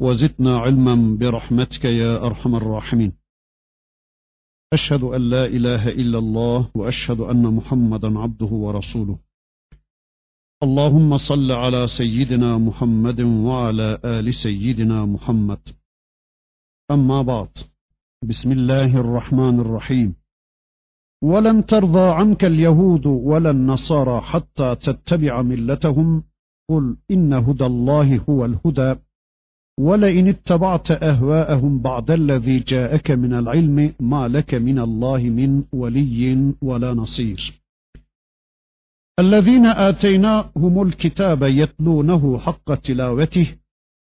وزدنا علما برحمتك يا أرحم الراحمين. أشهد أن لا إله إلا الله وأشهد أن محمدا عبده ورسوله. اللهم صل على سيدنا محمد وعلى آل سيدنا محمد. أما بعد بسم الله الرحمن الرحيم. ولن ترضى عنك اليهود ولا النصارى حتى تتبع ملتهم قل إن هدى الله هو الهدى ولئن اتبعت أهواءهم بعد الذي جاءك من العلم ما لك من الله من ولي ولا نصير. الذين آتيناهم الكتاب يتلونه حق تلاوته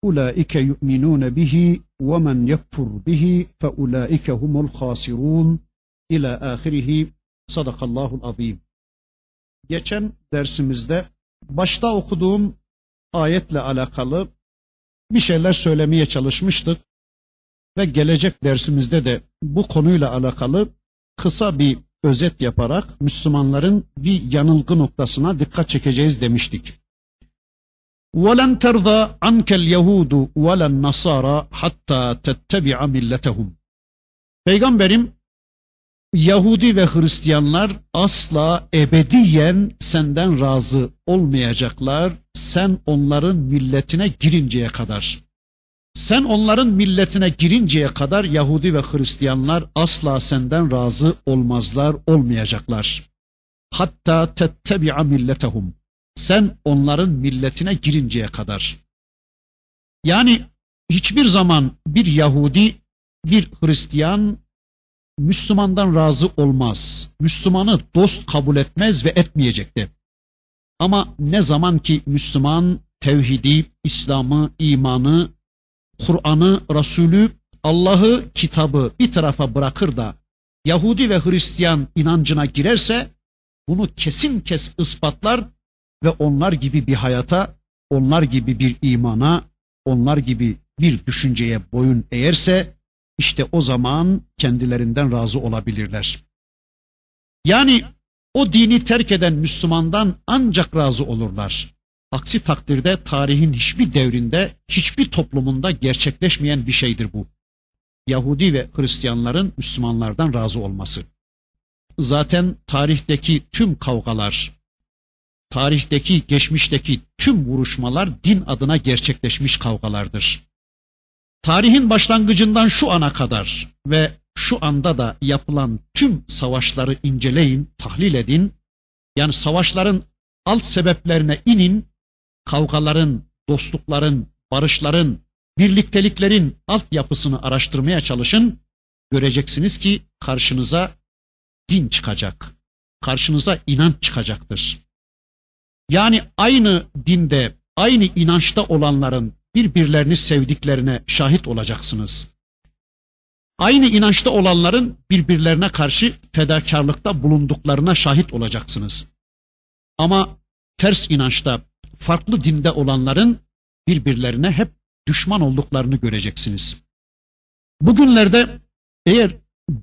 أولئك يؤمنون به ومن يكفر به فأولئك هم الخاسرون. إلى آخره. sadakallahul azim. Geçen dersimizde başta okuduğum ayetle alakalı bir şeyler söylemeye çalışmıştık ve gelecek dersimizde de bu konuyla alakalı kısa bir özet yaparak Müslümanların bir yanılgı noktasına dikkat çekeceğiz demiştik. وَلَنْ تَرْضَى عَنْكَ الْيَهُودُ وَلَا النَّصَارَى حَتَّى تَتَّبِعَ مِلَّتَهُمْ Peygamberim Yahudi ve Hristiyanlar asla ebediyen senden razı olmayacaklar. Sen onların milletine girinceye kadar. Sen onların milletine girinceye kadar Yahudi ve Hristiyanlar asla senden razı olmazlar, olmayacaklar. Hatta tettebi'a milletehum. Sen onların milletine girinceye kadar. Yani hiçbir zaman bir Yahudi, bir Hristiyan Müslümandan razı olmaz. Müslümanı dost kabul etmez ve etmeyecekti. Ama ne zaman ki Müslüman tevhidi, İslam'ı, imanı, Kur'an'ı, Resulü, Allah'ı, kitabı bir tarafa bırakır da Yahudi ve Hristiyan inancına girerse bunu kesin kes ispatlar ve onlar gibi bir hayata, onlar gibi bir imana, onlar gibi bir düşünceye boyun eğerse işte o zaman kendilerinden razı olabilirler. Yani o dini terk eden Müslümandan ancak razı olurlar. Aksi takdirde tarihin hiçbir devrinde, hiçbir toplumunda gerçekleşmeyen bir şeydir bu. Yahudi ve Hristiyanların Müslümanlardan razı olması. Zaten tarihteki tüm kavgalar, tarihteki, geçmişteki tüm vuruşmalar din adına gerçekleşmiş kavgalardır. Tarihin başlangıcından şu ana kadar ve şu anda da yapılan tüm savaşları inceleyin, tahlil edin. Yani savaşların alt sebeplerine inin, kavgaların, dostlukların, barışların, birlikteliklerin altyapısını araştırmaya çalışın. Göreceksiniz ki karşınıza din çıkacak. Karşınıza inanç çıkacaktır. Yani aynı dinde, aynı inançta olanların birbirlerini sevdiklerine şahit olacaksınız. Aynı inançta olanların birbirlerine karşı fedakarlıkta bulunduklarına şahit olacaksınız. Ama ters inançta, farklı dinde olanların birbirlerine hep düşman olduklarını göreceksiniz. Bugünlerde eğer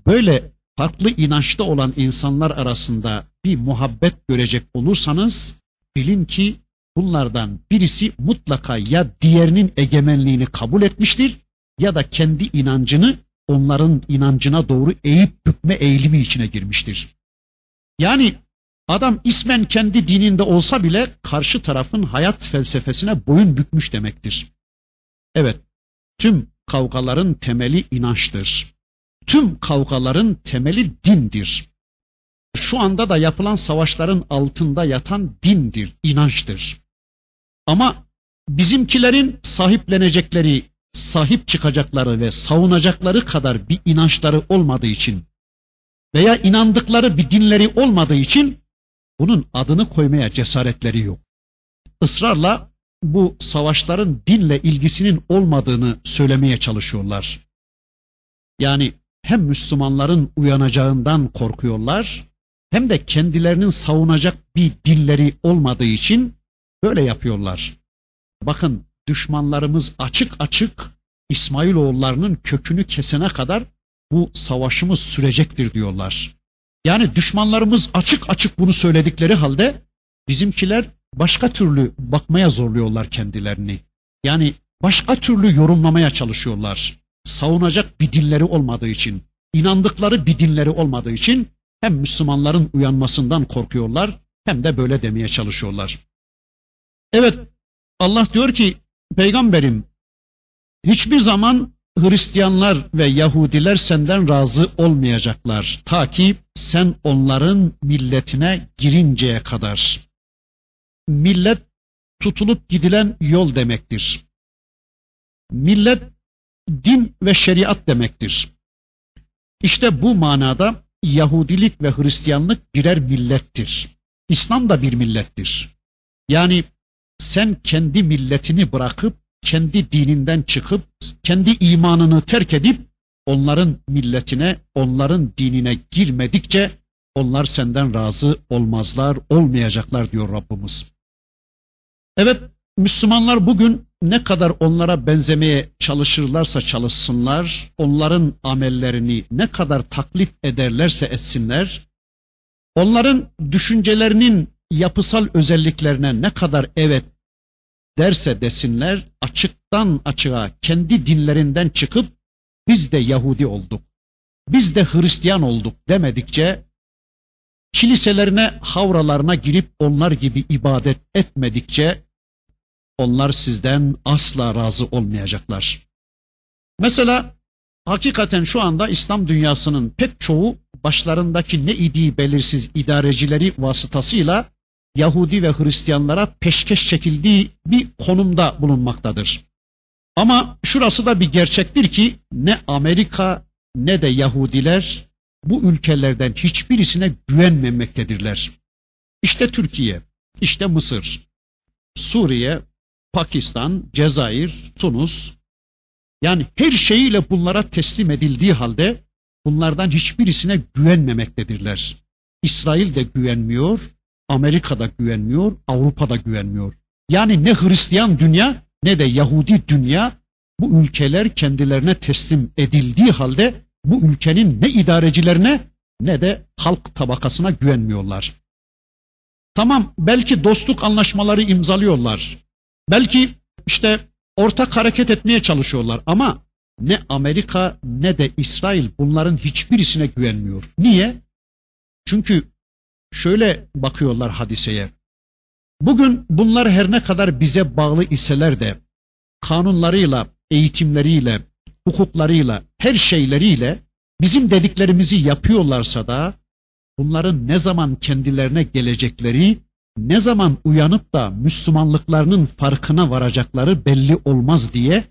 böyle farklı inançta olan insanlar arasında bir muhabbet görecek olursanız bilin ki bunlardan birisi mutlaka ya diğerinin egemenliğini kabul etmiştir ya da kendi inancını onların inancına doğru eğip bükme eğilimi içine girmiştir. Yani adam ismen kendi dininde olsa bile karşı tarafın hayat felsefesine boyun bükmüş demektir. Evet, tüm kavgaların temeli inançtır. Tüm kavgaların temeli dindir. Şu anda da yapılan savaşların altında yatan dindir, inançtır. Ama bizimkilerin sahiplenecekleri, sahip çıkacakları ve savunacakları kadar bir inançları olmadığı için veya inandıkları bir dinleri olmadığı için bunun adını koymaya cesaretleri yok. Israrla bu savaşların dinle ilgisinin olmadığını söylemeye çalışıyorlar. Yani hem Müslümanların uyanacağından korkuyorlar hem de kendilerinin savunacak bir dilleri olmadığı için böyle yapıyorlar. Bakın düşmanlarımız açık açık İsmailoğullarının kökünü kesene kadar bu savaşımız sürecektir diyorlar. Yani düşmanlarımız açık açık bunu söyledikleri halde bizimkiler başka türlü bakmaya zorluyorlar kendilerini. Yani başka türlü yorumlamaya çalışıyorlar. Savunacak bir dinleri olmadığı için, inandıkları bir dinleri olmadığı için hem Müslümanların uyanmasından korkuyorlar hem de böyle demeye çalışıyorlar. Evet Allah diyor ki peygamberim hiçbir zaman Hristiyanlar ve Yahudiler senden razı olmayacaklar ta ki sen onların milletine girinceye kadar. Millet tutulup gidilen yol demektir. Millet din ve şeriat demektir. İşte bu manada Yahudilik ve Hristiyanlık birer millettir. İslam da bir millettir. Yani sen kendi milletini bırakıp kendi dininden çıkıp kendi imanını terk edip onların milletine, onların dinine girmedikçe onlar senden razı olmazlar, olmayacaklar diyor Rabbimiz. Evet, Müslümanlar bugün ne kadar onlara benzemeye çalışırlarsa çalışsınlar, onların amellerini ne kadar taklit ederlerse etsinler, onların düşüncelerinin yapısal özelliklerine ne kadar evet derse desinler, açıktan açığa kendi dinlerinden çıkıp biz de Yahudi olduk, biz de Hristiyan olduk demedikçe, kiliselerine, havralarına girip onlar gibi ibadet etmedikçe, onlar sizden asla razı olmayacaklar. Mesela hakikaten şu anda İslam dünyasının pek çoğu başlarındaki ne idi belirsiz idarecileri vasıtasıyla Yahudi ve Hristiyanlara peşkeş çekildiği bir konumda bulunmaktadır. Ama şurası da bir gerçektir ki ne Amerika ne de Yahudiler bu ülkelerden hiçbirisine güvenmemektedirler. İşte Türkiye, işte Mısır, Suriye, Pakistan, Cezayir, Tunus, yani her şeyiyle bunlara teslim edildiği halde bunlardan hiçbirisine güvenmemektedirler. İsrail de güvenmiyor, Amerika'da güvenmiyor, Avrupa'da güvenmiyor. Yani ne Hristiyan dünya ne de Yahudi dünya bu ülkeler kendilerine teslim edildiği halde bu ülkenin ne idarecilerine ne de halk tabakasına güvenmiyorlar. Tamam belki dostluk anlaşmaları imzalıyorlar. Belki işte ortak hareket etmeye çalışıyorlar ama ne Amerika ne de İsrail bunların hiçbirisine güvenmiyor. Niye? Çünkü şöyle bakıyorlar hadiseye. Bugün bunlar her ne kadar bize bağlı iseler de kanunlarıyla, eğitimleriyle, hukuklarıyla, her şeyleriyle bizim dediklerimizi yapıyorlarsa da bunların ne zaman kendilerine gelecekleri, ne zaman uyanıp da Müslümanlıklarının farkına varacakları belli olmaz diye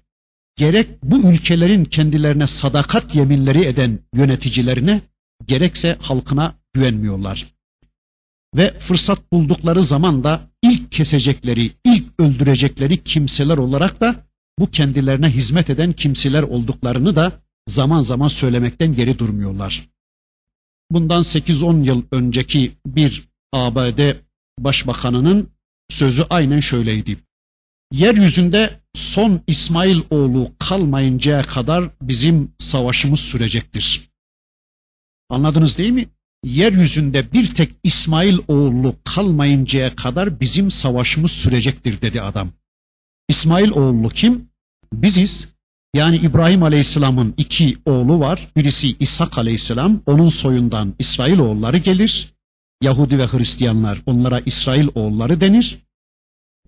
gerek bu ülkelerin kendilerine sadakat yeminleri eden yöneticilerine gerekse halkına güvenmiyorlar ve fırsat buldukları zaman da ilk kesecekleri, ilk öldürecekleri kimseler olarak da bu kendilerine hizmet eden kimseler olduklarını da zaman zaman söylemekten geri durmuyorlar. Bundan 8-10 yıl önceki bir ABD başbakanının sözü aynen şöyleydi. Yeryüzünde son İsmail oğlu kalmayıncaya kadar bizim savaşımız sürecektir. Anladınız değil mi? Yeryüzünde bir tek İsmail oğlu kalmayıncaya kadar bizim savaşımız sürecektir dedi adam. İsmail oğlu kim? Biziz. Yani İbrahim Aleyhisselam'ın iki oğlu var. Birisi İshak Aleyhisselam. Onun soyundan İsrail oğulları gelir. Yahudi ve Hristiyanlar onlara İsrail oğulları denir.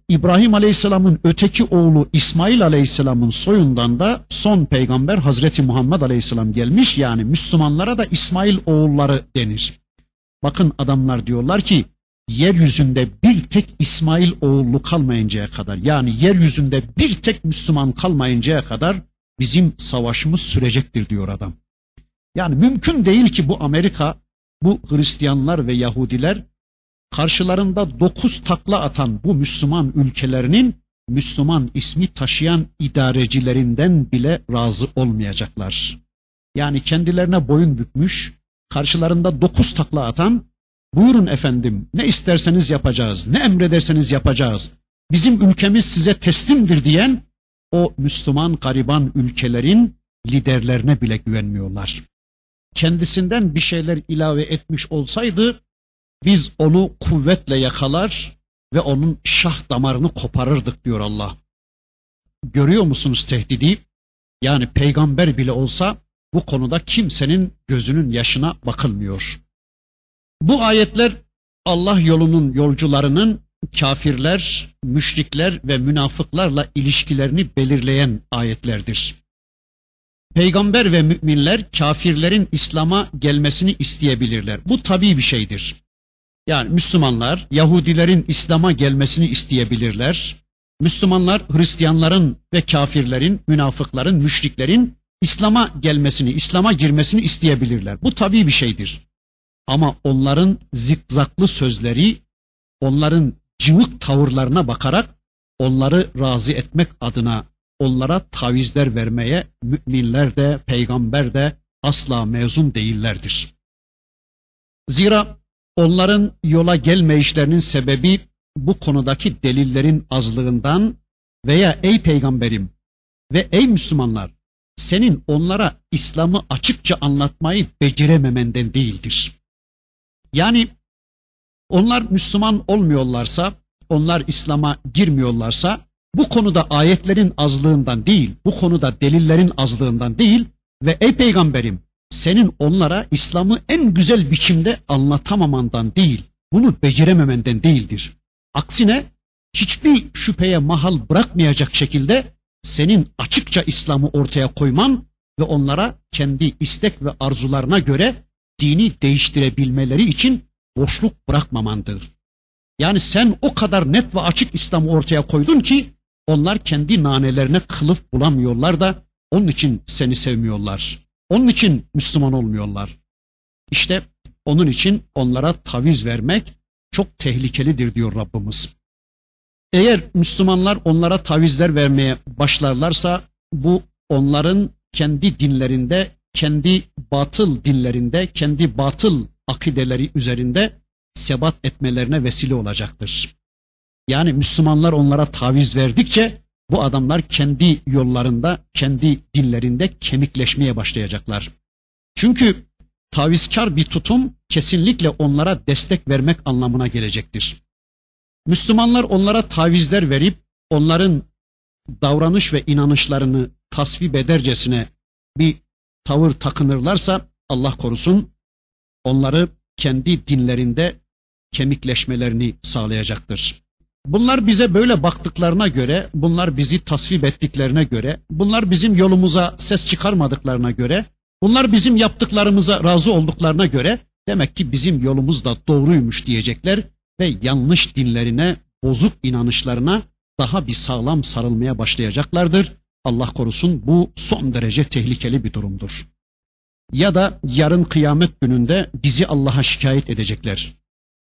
İbrahim Aleyhisselam'ın öteki oğlu İsmail Aleyhisselam'ın soyundan da son peygamber Hazreti Muhammed Aleyhisselam gelmiş. Yani Müslümanlara da İsmail oğulları denir. Bakın adamlar diyorlar ki yeryüzünde bir tek İsmail oğlu kalmayıncaya kadar yani yeryüzünde bir tek Müslüman kalmayıncaya kadar bizim savaşımız sürecektir diyor adam. Yani mümkün değil ki bu Amerika, bu Hristiyanlar ve Yahudiler karşılarında dokuz takla atan bu Müslüman ülkelerinin Müslüman ismi taşıyan idarecilerinden bile razı olmayacaklar. Yani kendilerine boyun bükmüş, karşılarında dokuz takla atan, buyurun efendim ne isterseniz yapacağız, ne emrederseniz yapacağız, bizim ülkemiz size teslimdir diyen o Müslüman gariban ülkelerin liderlerine bile güvenmiyorlar. Kendisinden bir şeyler ilave etmiş olsaydı biz onu kuvvetle yakalar ve onun şah damarını koparırdık diyor Allah. Görüyor musunuz tehdidi? Yani peygamber bile olsa bu konuda kimsenin gözünün yaşına bakılmıyor. Bu ayetler Allah yolunun yolcularının kafirler, müşrikler ve münafıklarla ilişkilerini belirleyen ayetlerdir. Peygamber ve müminler kafirlerin İslam'a gelmesini isteyebilirler. Bu tabii bir şeydir. Yani Müslümanlar Yahudilerin İslam'a gelmesini isteyebilirler. Müslümanlar Hristiyanların ve kafirlerin, münafıkların, müşriklerin İslam'a gelmesini, İslam'a girmesini isteyebilirler. Bu tabii bir şeydir. Ama onların zikzaklı sözleri, onların cıvık tavırlarına bakarak onları razı etmek adına onlara tavizler vermeye müminler de peygamber de asla mezun değillerdir. Zira onların yola gelmeyişlerinin sebebi bu konudaki delillerin azlığından veya ey peygamberim ve ey Müslümanlar senin onlara İslam'ı açıkça anlatmayı becerememenden değildir. Yani onlar Müslüman olmuyorlarsa, onlar İslam'a girmiyorlarsa bu konuda ayetlerin azlığından değil, bu konuda delillerin azlığından değil ve ey peygamberim senin onlara İslam'ı en güzel biçimde anlatamamandan değil, bunu becerememenden değildir. Aksine hiçbir şüpheye mahal bırakmayacak şekilde senin açıkça İslam'ı ortaya koyman ve onlara kendi istek ve arzularına göre dini değiştirebilmeleri için boşluk bırakmamandır. Yani sen o kadar net ve açık İslam'ı ortaya koydun ki onlar kendi nanelerine kılıf bulamıyorlar da onun için seni sevmiyorlar. Onun için Müslüman olmuyorlar. İşte onun için onlara taviz vermek çok tehlikelidir diyor Rabbimiz. Eğer Müslümanlar onlara tavizler vermeye başlarlarsa bu onların kendi dinlerinde, kendi batıl dinlerinde, kendi batıl akideleri üzerinde sebat etmelerine vesile olacaktır. Yani Müslümanlar onlara taviz verdikçe bu adamlar kendi yollarında, kendi dinlerinde kemikleşmeye başlayacaklar. Çünkü tavizkar bir tutum kesinlikle onlara destek vermek anlamına gelecektir. Müslümanlar onlara tavizler verip onların davranış ve inanışlarını tasvip edercesine bir tavır takınırlarsa Allah korusun onları kendi dinlerinde kemikleşmelerini sağlayacaktır. Bunlar bize böyle baktıklarına göre, bunlar bizi tasvip ettiklerine göre, bunlar bizim yolumuza ses çıkarmadıklarına göre, bunlar bizim yaptıklarımıza razı olduklarına göre demek ki bizim yolumuz da doğruymuş diyecekler ve yanlış dinlerine, bozuk inanışlarına daha bir sağlam sarılmaya başlayacaklardır. Allah korusun bu son derece tehlikeli bir durumdur. Ya da yarın kıyamet gününde bizi Allah'a şikayet edecekler.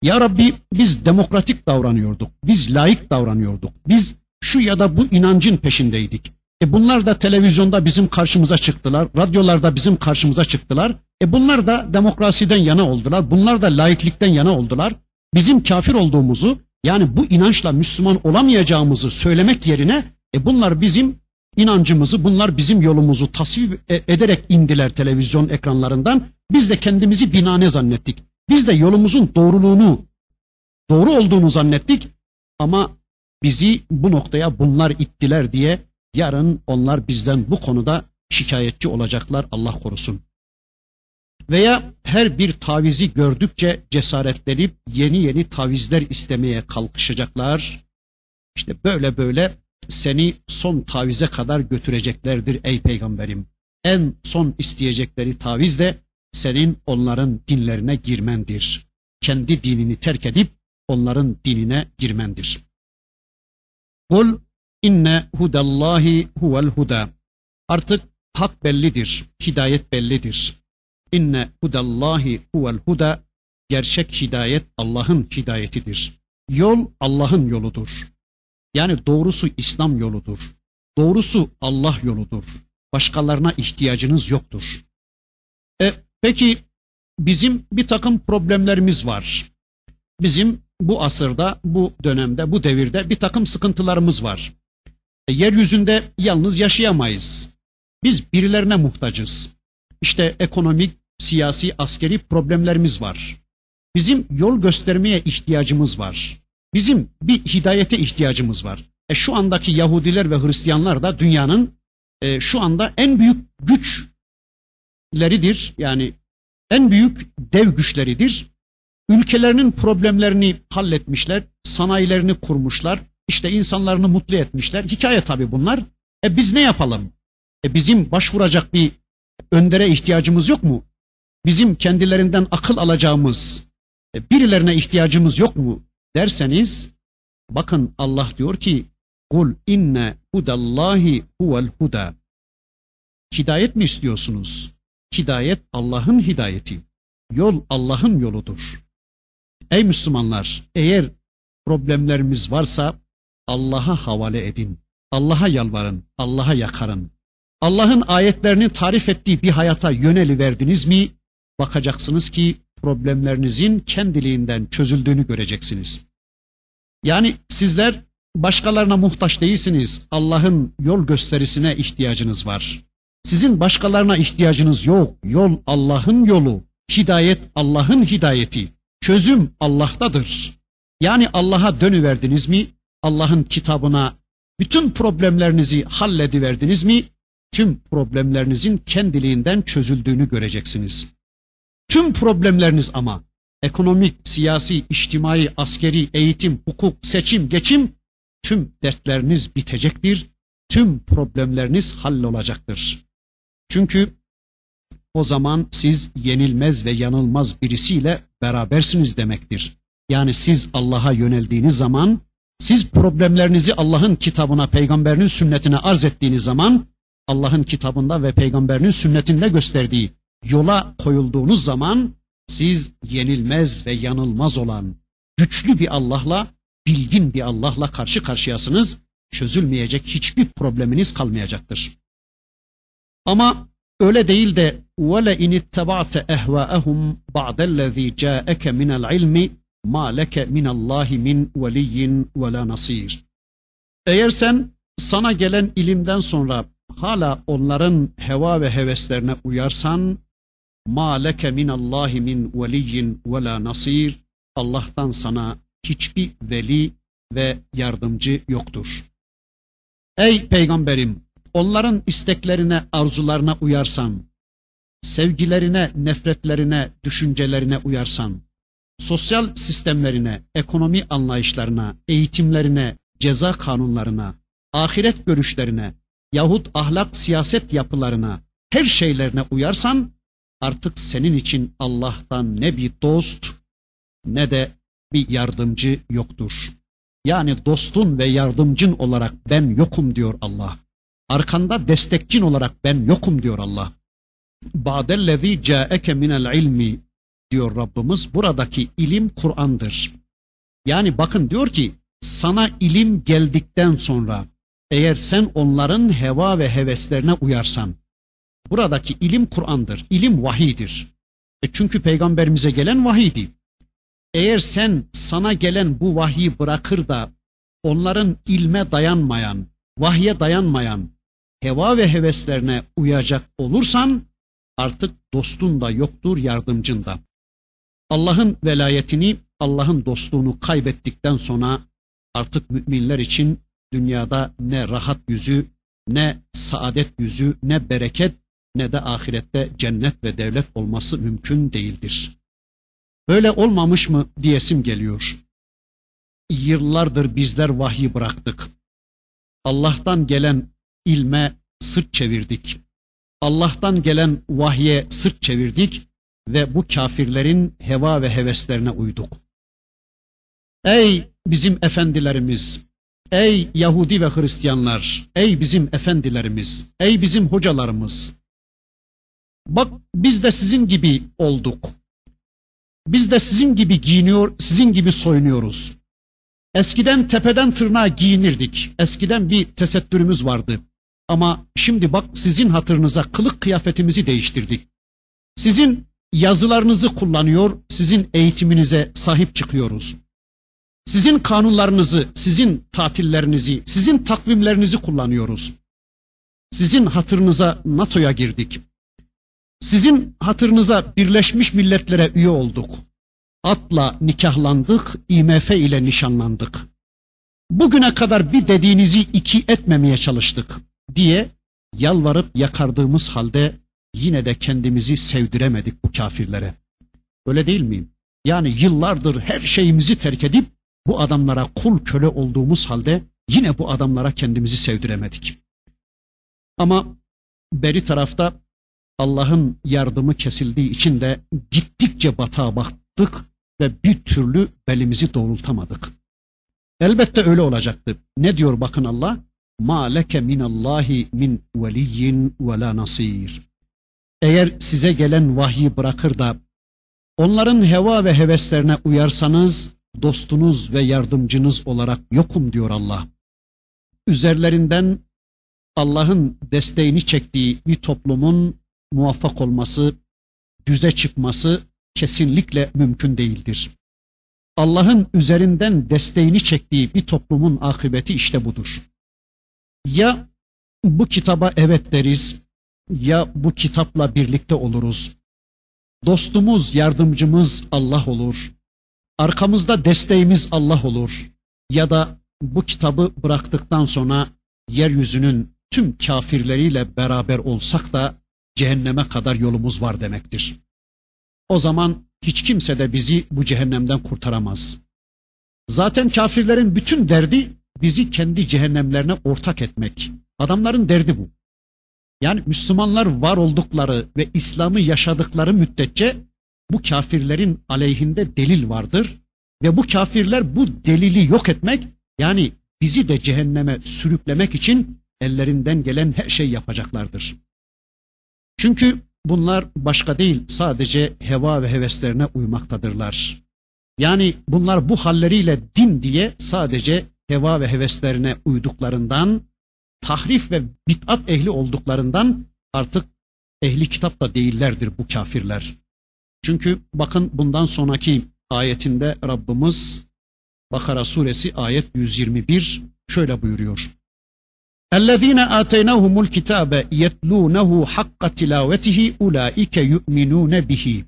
Ya Rabbi biz demokratik davranıyorduk, biz layık davranıyorduk, biz şu ya da bu inancın peşindeydik. E bunlar da televizyonda bizim karşımıza çıktılar, radyolarda bizim karşımıza çıktılar. E bunlar da demokrasiden yana oldular, bunlar da laiklikten yana oldular. Bizim kafir olduğumuzu, yani bu inançla Müslüman olamayacağımızı söylemek yerine, e bunlar bizim inancımızı, bunlar bizim yolumuzu tasvip e, ederek indiler televizyon ekranlarından. Biz de kendimizi binane zannettik. Biz de yolumuzun doğruluğunu, doğru olduğunu zannettik ama bizi bu noktaya bunlar ittiler diye yarın onlar bizden bu konuda şikayetçi olacaklar Allah korusun. Veya her bir tavizi gördükçe cesaretlenip yeni yeni tavizler istemeye kalkışacaklar. İşte böyle böyle seni son tavize kadar götüreceklerdir ey peygamberim. En son isteyecekleri taviz de senin onların dinlerine girmendir. Kendi dinini terk edip onların dinine girmendir. Kul inne hudallahi huvel huda. Artık hak bellidir, hidayet bellidir. İnne hudallahi huvel huda. Gerçek hidayet Allah'ın hidayetidir. Yol Allah'ın yoludur. Yani doğrusu İslam yoludur. Doğrusu Allah yoludur. Başkalarına ihtiyacınız yoktur. E, peki bizim bir takım problemlerimiz var. Bizim bu asırda, bu dönemde, bu devirde bir takım sıkıntılarımız var. E, yeryüzünde yalnız yaşayamayız. Biz birilerine muhtacız. İşte ekonomik, siyasi, askeri problemlerimiz var. Bizim yol göstermeye ihtiyacımız var. Bizim bir hidayete ihtiyacımız var. E şu andaki Yahudiler ve Hristiyanlar da dünyanın e, şu anda en büyük güçleridir. Yani en büyük dev güçleridir. Ülkelerinin problemlerini halletmişler, sanayilerini kurmuşlar, işte insanlarını mutlu etmişler. Hikaye tabii bunlar. E biz ne yapalım? E bizim başvuracak bir öndere ihtiyacımız yok mu? Bizim kendilerinden akıl alacağımız e, birilerine ihtiyacımız yok mu derseniz bakın Allah diyor ki kul inne hudallahi huvel huda. Hidayet mi istiyorsunuz? Hidayet Allah'ın hidayeti. Yol Allah'ın yoludur. Ey Müslümanlar, eğer problemlerimiz varsa Allah'a havale edin. Allah'a yalvarın, Allah'a yakarın. Allah'ın ayetlerini tarif ettiği bir hayata yöneli verdiniz mi? Bakacaksınız ki problemlerinizin kendiliğinden çözüldüğünü göreceksiniz. Yani sizler başkalarına muhtaç değilsiniz. Allah'ın yol gösterisine ihtiyacınız var. Sizin başkalarına ihtiyacınız yok. Yol Allah'ın yolu. Hidayet Allah'ın hidayeti. Çözüm Allah'tadır. Yani Allah'a dönüverdiniz mi? Allah'ın kitabına bütün problemlerinizi hallediverdiniz mi? Tüm problemlerinizin kendiliğinden çözüldüğünü göreceksiniz. Tüm problemleriniz ama ekonomik, siyasi, içtimai, askeri, eğitim, hukuk, seçim, geçim tüm dertleriniz bitecektir. Tüm problemleriniz hallolacaktır. Çünkü o zaman siz yenilmez ve yanılmaz birisiyle berabersiniz demektir. Yani siz Allah'a yöneldiğiniz zaman, siz problemlerinizi Allah'ın kitabına, peygamberinin sünnetine arz ettiğiniz zaman, Allah'ın kitabında ve peygamberinin sünnetinde gösterdiği yola koyulduğunuz zaman, siz yenilmez ve yanılmaz olan güçlü bir Allah'la, bilgin bir Allah'la karşı karşıyasınız. Çözülmeyecek hiçbir probleminiz kalmayacaktır. Ama öyle değil de وَلَا اِنِ اتَّبَعْتَ اَهْوَاءَهُمْ بَعْدَ الَّذ۪ي جَاءَكَ مِنَ الْعِلْمِ مَا لَكَ مِنَ اللّٰهِ مِنْ وَلِيٍّ وَلَا نَصِيرٍ Eğer sen sana gelen ilimden sonra hala onların heva ve heveslerine uyarsan ma leke min Allahi min veliyyin ve la nasir Allah'tan sana hiçbir veli ve yardımcı yoktur. Ey peygamberim onların isteklerine arzularına uyarsan sevgilerine nefretlerine düşüncelerine uyarsan sosyal sistemlerine ekonomi anlayışlarına eğitimlerine ceza kanunlarına ahiret görüşlerine yahut ahlak siyaset yapılarına her şeylerine uyarsan artık senin için Allah'tan ne bir dost ne de bir yardımcı yoktur. Yani dostun ve yardımcın olarak ben yokum diyor Allah. Arkanda destekçin olarak ben yokum diyor Allah. Ba'dellezî câeke minel ilmi diyor Rabbimiz. Buradaki ilim Kur'an'dır. Yani bakın diyor ki sana ilim geldikten sonra eğer sen onların heva ve heveslerine uyarsan Buradaki ilim Kur'an'dır, ilim vahidir. E çünkü peygamberimize gelen vahiydi. Eğer sen sana gelen bu vahyi bırakır da onların ilme dayanmayan, vahye dayanmayan, heva ve heveslerine uyacak olursan artık dostun da yoktur, yardımcın da. Allah'ın velayetini, Allah'ın dostluğunu kaybettikten sonra artık müminler için dünyada ne rahat yüzü, ne saadet yüzü, ne bereket, ne de ahirette cennet ve devlet olması mümkün değildir. Böyle olmamış mı diyesim geliyor. Yıllardır bizler vahyi bıraktık. Allah'tan gelen ilme sırt çevirdik. Allah'tan gelen vahye sırt çevirdik ve bu kafirlerin heva ve heveslerine uyduk. Ey bizim efendilerimiz, ey Yahudi ve Hristiyanlar, ey bizim efendilerimiz, ey bizim hocalarımız, Bak biz de sizin gibi olduk. Biz de sizin gibi giyiniyor, sizin gibi soyunuyoruz. Eskiden tepeden tırnağa giyinirdik. Eskiden bir tesettürümüz vardı. Ama şimdi bak sizin hatırınıza kılık kıyafetimizi değiştirdik. Sizin yazılarınızı kullanıyor, sizin eğitiminize sahip çıkıyoruz. Sizin kanunlarınızı, sizin tatillerinizi, sizin takvimlerinizi kullanıyoruz. Sizin hatırınıza NATO'ya girdik. Sizin hatırınıza Birleşmiş Milletler'e üye olduk. Atla nikahlandık, IMF ile nişanlandık. Bugüne kadar bir dediğinizi iki etmemeye çalıştık diye yalvarıp yakardığımız halde yine de kendimizi sevdiremedik bu kafirlere. Öyle değil miyim? Yani yıllardır her şeyimizi terk edip bu adamlara kul köle olduğumuz halde yine bu adamlara kendimizi sevdiremedik. Ama beri tarafta Allah'ın yardımı kesildiği için de gittikçe batağa baktık ve bir türlü belimizi doğrultamadık. Elbette öyle olacaktı. Ne diyor bakın Allah? Ma leke minallahi min veliyyin ve la nasir. Eğer size gelen vahyi bırakır da onların heva ve heveslerine uyarsanız dostunuz ve yardımcınız olarak yokum diyor Allah. Üzerlerinden Allah'ın desteğini çektiği bir toplumun muvaffak olması, düze çıkması kesinlikle mümkün değildir. Allah'ın üzerinden desteğini çektiği bir toplumun akıbeti işte budur. Ya bu kitaba evet deriz, ya bu kitapla birlikte oluruz. Dostumuz, yardımcımız Allah olur. Arkamızda desteğimiz Allah olur. Ya da bu kitabı bıraktıktan sonra yeryüzünün tüm kafirleriyle beraber olsak da cehenneme kadar yolumuz var demektir. O zaman hiç kimse de bizi bu cehennemden kurtaramaz. Zaten kafirlerin bütün derdi bizi kendi cehennemlerine ortak etmek. Adamların derdi bu. Yani Müslümanlar var oldukları ve İslam'ı yaşadıkları müddetçe bu kafirlerin aleyhinde delil vardır ve bu kafirler bu delili yok etmek yani bizi de cehenneme sürüklemek için ellerinden gelen her şey yapacaklardır. Çünkü bunlar başka değil sadece heva ve heveslerine uymaktadırlar. Yani bunlar bu halleriyle din diye sadece heva ve heveslerine uyduklarından, tahrif ve bid'at ehli olduklarından artık ehli kitap da değillerdir bu kafirler. Çünkü bakın bundan sonraki ayetinde Rabbimiz Bakara suresi ayet 121 şöyle buyuruyor. اَلَّذ۪ينَ آتَيْنَاهُمُ الْكِتَابَ يَتْلُونَهُ حَقَّ تِلَاوَتِهِ اُولَٰئِكَ يُؤْمِنُونَ بِهِ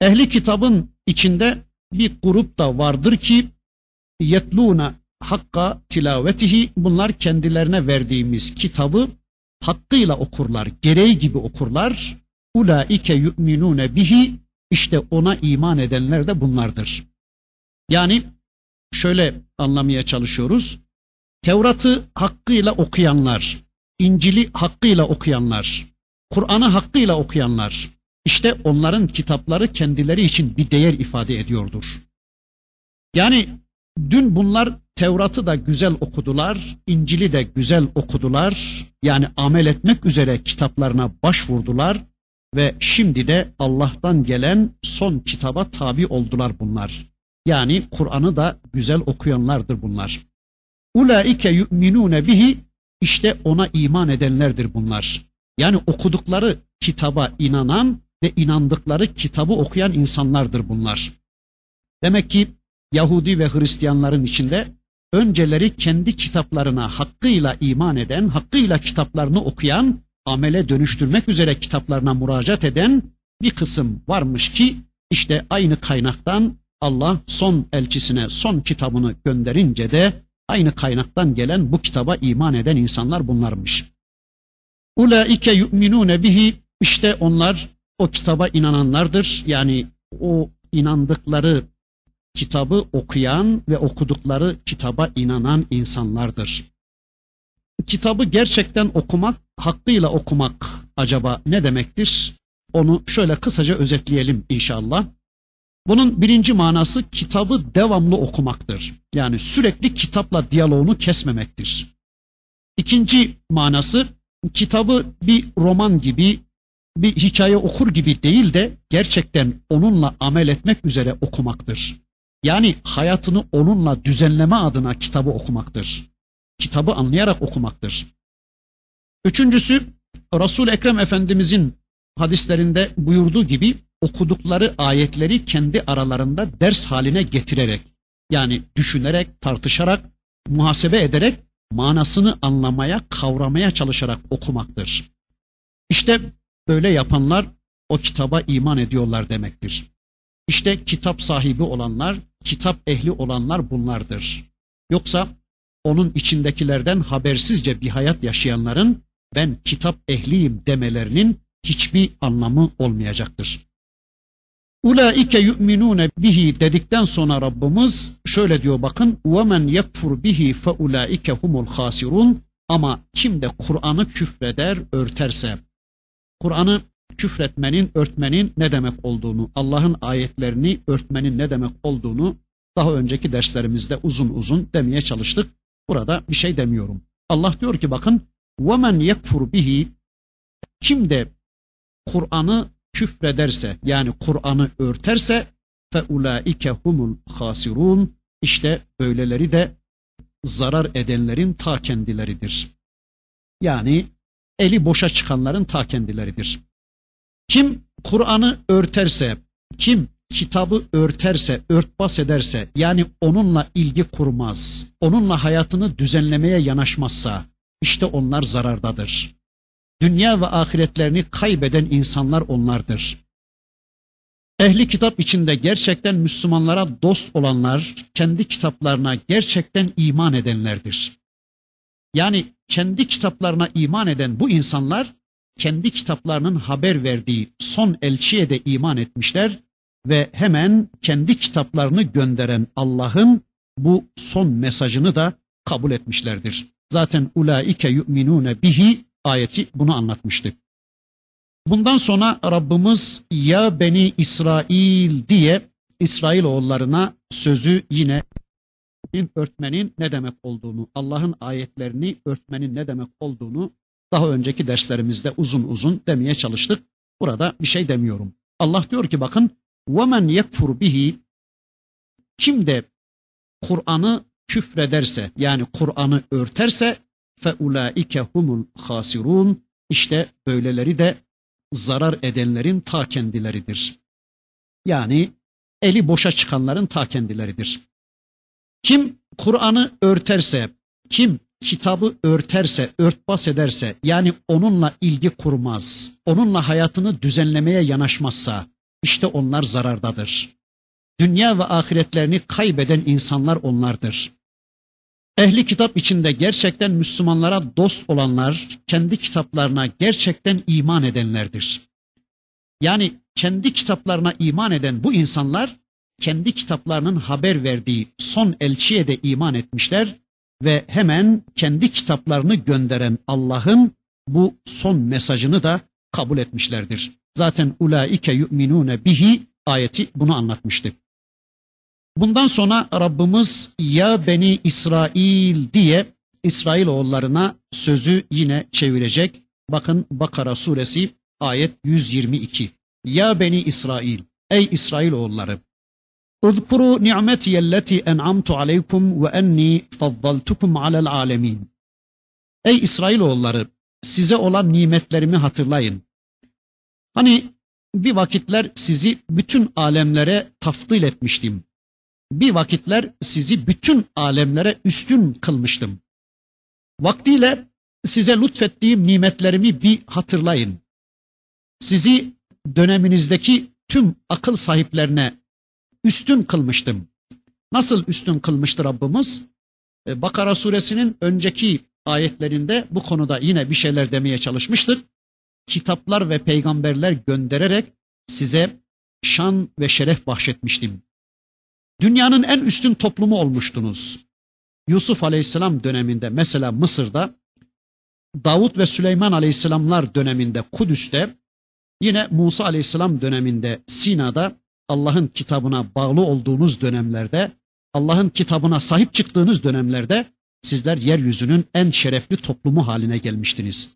Ehli kitabın içinde bir grup da vardır ki yetluna hakka tilavetihi bunlar kendilerine verdiğimiz kitabı hakkıyla okurlar, gereği gibi okurlar. Ulaike yu'minune bihi işte ona iman edenler de bunlardır. Yani şöyle anlamaya çalışıyoruz. Tevrat'ı hakkıyla okuyanlar, İncil'i hakkıyla okuyanlar, Kur'an'ı hakkıyla okuyanlar, işte onların kitapları kendileri için bir değer ifade ediyordur. Yani dün bunlar Tevrat'ı da güzel okudular, İncil'i de güzel okudular. Yani amel etmek üzere kitaplarına başvurdular ve şimdi de Allah'tan gelen son kitaba tabi oldular bunlar. Yani Kur'an'ı da güzel okuyanlardır bunlar. Ulaike yu'minune bihi işte ona iman edenlerdir bunlar. Yani okudukları kitaba inanan ve inandıkları kitabı okuyan insanlardır bunlar. Demek ki Yahudi ve Hristiyanların içinde önceleri kendi kitaplarına hakkıyla iman eden, hakkıyla kitaplarını okuyan, amele dönüştürmek üzere kitaplarına müracaat eden bir kısım varmış ki işte aynı kaynaktan Allah son elçisine son kitabını gönderince de aynı kaynaktan gelen bu kitaba iman eden insanlar bunlarmış. Ulaike yu'minune bihi işte onlar o kitaba inananlardır. Yani o inandıkları kitabı okuyan ve okudukları kitaba inanan insanlardır. Kitabı gerçekten okumak, hakkıyla okumak acaba ne demektir? Onu şöyle kısaca özetleyelim inşallah. Bunun birinci manası kitabı devamlı okumaktır. Yani sürekli kitapla diyaloğunu kesmemektir. İkinci manası kitabı bir roman gibi, bir hikaye okur gibi değil de gerçekten onunla amel etmek üzere okumaktır. Yani hayatını onunla düzenleme adına kitabı okumaktır. Kitabı anlayarak okumaktır. Üçüncüsü Resul Ekrem Efendimizin hadislerinde buyurduğu gibi okudukları ayetleri kendi aralarında ders haline getirerek yani düşünerek, tartışarak, muhasebe ederek manasını anlamaya, kavramaya çalışarak okumaktır. İşte böyle yapanlar o kitaba iman ediyorlar demektir. İşte kitap sahibi olanlar, kitap ehli olanlar bunlardır. Yoksa onun içindekilerden habersizce bir hayat yaşayanların ben kitap ehliyim demelerinin hiçbir anlamı olmayacaktır. Ulaike yu'minune bihi dedikten sonra Rabbimiz şöyle diyor bakın ve men yekfur bihi fe ulaike humul hasirun ama kim de Kur'an'ı küfreder, örterse Kur'an'ı küfretmenin, örtmenin ne demek olduğunu, Allah'ın ayetlerini örtmenin ne demek olduğunu daha önceki derslerimizde uzun uzun demeye çalıştık. Burada bir şey demiyorum. Allah diyor ki bakın وَمَنْ يَكْفُرْ bihi Kim de Kur'an'ı küfrederse yani Kur'an'ı örterse fe ulaike humul hasirun işte böyleleri de zarar edenlerin ta kendileridir. Yani eli boşa çıkanların ta kendileridir. Kim Kur'an'ı örterse, kim kitabı örterse, örtbas ederse, yani onunla ilgi kurmaz, onunla hayatını düzenlemeye yanaşmazsa, işte onlar zarardadır. Dünya ve ahiretlerini kaybeden insanlar onlardır. Ehli kitap içinde gerçekten Müslümanlara dost olanlar, kendi kitaplarına gerçekten iman edenlerdir. Yani kendi kitaplarına iman eden bu insanlar, kendi kitaplarının haber verdiği son elçiye de iman etmişler ve hemen kendi kitaplarını gönderen Allah'ın bu son mesajını da kabul etmişlerdir. Zaten ulaike yu'minune bihi ayeti bunu anlatmıştı. Bundan sonra Rabbimiz ya beni İsrail diye İsrail oğullarına sözü yine örtmenin ne demek olduğunu, Allah'ın ayetlerini örtmenin ne demek olduğunu daha önceki derslerimizde uzun uzun demeye çalıştık. Burada bir şey demiyorum. Allah diyor ki bakın وَمَنْ يَكْفُرْ bihi Kim de Kur'an'ı küfrederse yani Kur'an'ı örterse فَاُولَٰئِكَ humul hasirun İşte böyleleri de zarar edenlerin ta kendileridir. Yani eli boşa çıkanların ta kendileridir. Kim Kur'an'ı örterse, kim kitabı örterse, örtbas ederse, yani onunla ilgi kurmaz, onunla hayatını düzenlemeye yanaşmazsa, işte onlar zarardadır. Dünya ve ahiretlerini kaybeden insanlar onlardır. Ehli kitap içinde gerçekten Müslümanlara dost olanlar, kendi kitaplarına gerçekten iman edenlerdir. Yani kendi kitaplarına iman eden bu insanlar, kendi kitaplarının haber verdiği son elçiye de iman etmişler ve hemen kendi kitaplarını gönderen Allah'ın bu son mesajını da kabul etmişlerdir. Zaten ulaike yu'minune bihi ayeti bunu anlatmıştı. Bundan sonra Rabbimiz ya beni İsrail diye İsrail oğullarına sözü yine çevirecek. Bakın Bakara suresi ayet 122. Ya beni İsrail, ey İsrail oğulları. Uzkuru ni'metiyelleti en'amtu aleykum ve enni faddaltukum alel alemin. Ey İsrail oğulları, size olan nimetlerimi hatırlayın. Hani bir vakitler sizi bütün alemlere taftil etmiştim bir vakitler sizi bütün alemlere üstün kılmıştım. Vaktiyle size lütfettiğim nimetlerimi bir hatırlayın. Sizi döneminizdeki tüm akıl sahiplerine üstün kılmıştım. Nasıl üstün kılmıştır Rabbimiz? E, Bakara suresinin önceki ayetlerinde bu konuda yine bir şeyler demeye çalışmıştır. Kitaplar ve peygamberler göndererek size şan ve şeref bahşetmiştim. Dünyanın en üstün toplumu olmuştunuz. Yusuf Aleyhisselam döneminde mesela Mısır'da, Davut ve Süleyman Aleyhisselamlar döneminde Kudüs'te, yine Musa Aleyhisselam döneminde Sina'da Allah'ın kitabına bağlı olduğunuz dönemlerde, Allah'ın kitabına sahip çıktığınız dönemlerde sizler yeryüzünün en şerefli toplumu haline gelmiştiniz.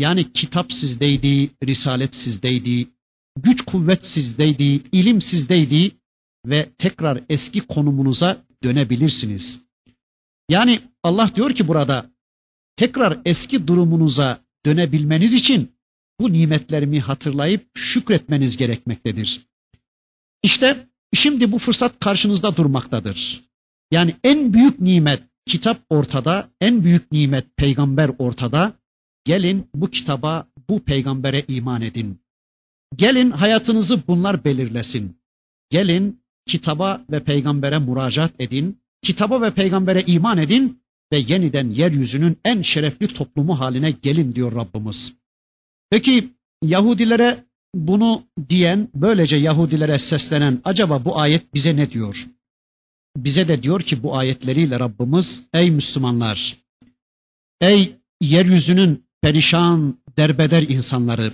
Yani kitap sizdeydi, risalet sizdeydi, güç kuvvet sizdeydi, ilim sizdeydi, ve tekrar eski konumunuza dönebilirsiniz. Yani Allah diyor ki burada tekrar eski durumunuza dönebilmeniz için bu nimetlerimi hatırlayıp şükretmeniz gerekmektedir. İşte şimdi bu fırsat karşınızda durmaktadır. Yani en büyük nimet kitap ortada, en büyük nimet peygamber ortada. Gelin bu kitaba, bu peygambere iman edin. Gelin hayatınızı bunlar belirlesin. Gelin kitaba ve peygambere müracaat edin. Kitaba ve peygambere iman edin ve yeniden yeryüzünün en şerefli toplumu haline gelin diyor Rabbimiz. Peki Yahudilere bunu diyen, böylece Yahudilere seslenen acaba bu ayet bize ne diyor? Bize de diyor ki bu ayetleriyle Rabbimiz ey Müslümanlar, ey yeryüzünün perişan, derbeder insanları,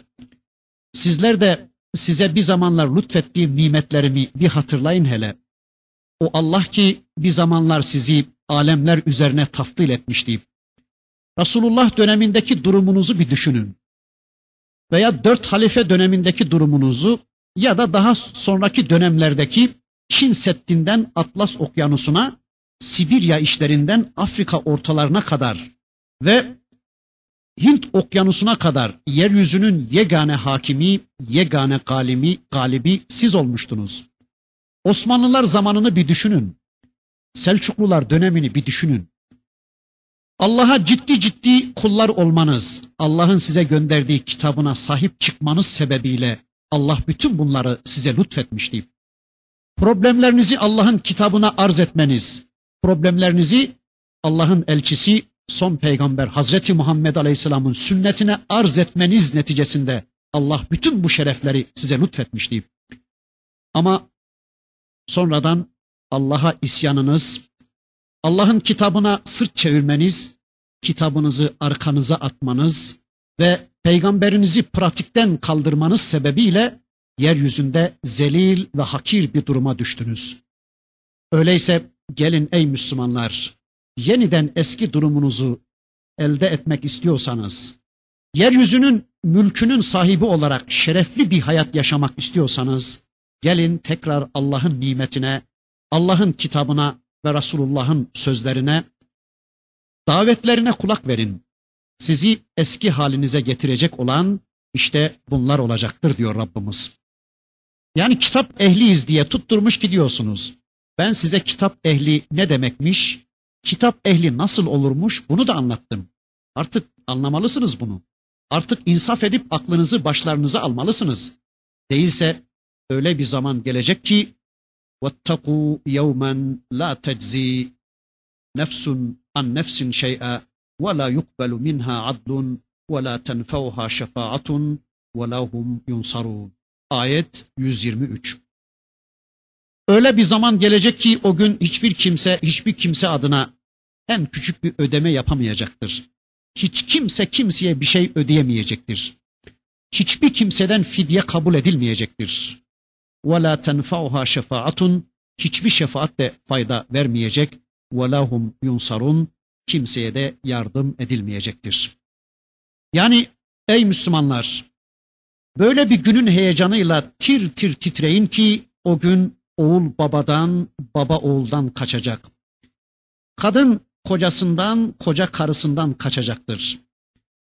sizler de size bir zamanlar lütfettiğim nimetlerimi bir hatırlayın hele. O Allah ki bir zamanlar sizi alemler üzerine taftil etmişti. Resulullah dönemindeki durumunuzu bir düşünün. Veya dört halife dönemindeki durumunuzu ya da daha sonraki dönemlerdeki Çin Seddi'nden Atlas Okyanusu'na, Sibirya işlerinden Afrika ortalarına kadar ve Hint Okyanusu'na kadar yeryüzünün yegane hakimi, yegane galimi, galibi siz olmuştunuz. Osmanlılar zamanını bir düşünün. Selçuklular dönemini bir düşünün. Allah'a ciddi ciddi kullar olmanız, Allah'ın size gönderdiği kitabına sahip çıkmanız sebebiyle Allah bütün bunları size lütfetmişti. Problemlerinizi Allah'ın kitabına arz etmeniz, problemlerinizi Allah'ın elçisi son peygamber Hazreti Muhammed Aleyhisselam'ın sünnetine arz etmeniz neticesinde Allah bütün bu şerefleri size lütfetmişti. Ama sonradan Allah'a isyanınız, Allah'ın kitabına sırt çevirmeniz, kitabınızı arkanıza atmanız ve peygamberinizi pratikten kaldırmanız sebebiyle yeryüzünde zelil ve hakir bir duruma düştünüz. Öyleyse gelin ey Müslümanlar, yeniden eski durumunuzu elde etmek istiyorsanız, yeryüzünün mülkünün sahibi olarak şerefli bir hayat yaşamak istiyorsanız, gelin tekrar Allah'ın nimetine, Allah'ın kitabına ve Resulullah'ın sözlerine, davetlerine kulak verin. Sizi eski halinize getirecek olan işte bunlar olacaktır diyor Rabbimiz. Yani kitap ehliyiz diye tutturmuş gidiyorsunuz. Ben size kitap ehli ne demekmiş, kitap ehli nasıl olurmuş bunu da anlattım. Artık anlamalısınız bunu. Artık insaf edip aklınızı başlarınıza almalısınız. Değilse öyle bir zaman gelecek ki وَاتَّقُوا يَوْمًا لَا تَجْزِي نَفْسٌ عَنْ نَفْسٍ شَيْئًا وَلَا يُقْبَلُ مِنْهَا عَدْلٌ وَلَا تَنْفَوْهَا شَفَاعَةٌ وَلَا هُمْ يُنْصَرُونَ Ayet 123 Öyle bir zaman gelecek ki o gün hiçbir kimse hiçbir kimse adına en küçük bir ödeme yapamayacaktır. Hiç kimse kimseye bir şey ödeyemeyecektir. Hiçbir kimseden fidye kabul edilmeyecektir. وَلَا تَنْفَعُهَا شَفَاعَةٌ Hiçbir şefaat de fayda vermeyecek. وَلَا هُمْ يُنْصَرُونَ Kimseye de yardım edilmeyecektir. Yani ey Müslümanlar, böyle bir günün heyecanıyla tir tir titreyin ki o gün oğul babadan, baba oğuldan kaçacak. Kadın kocasından, koca karısından kaçacaktır.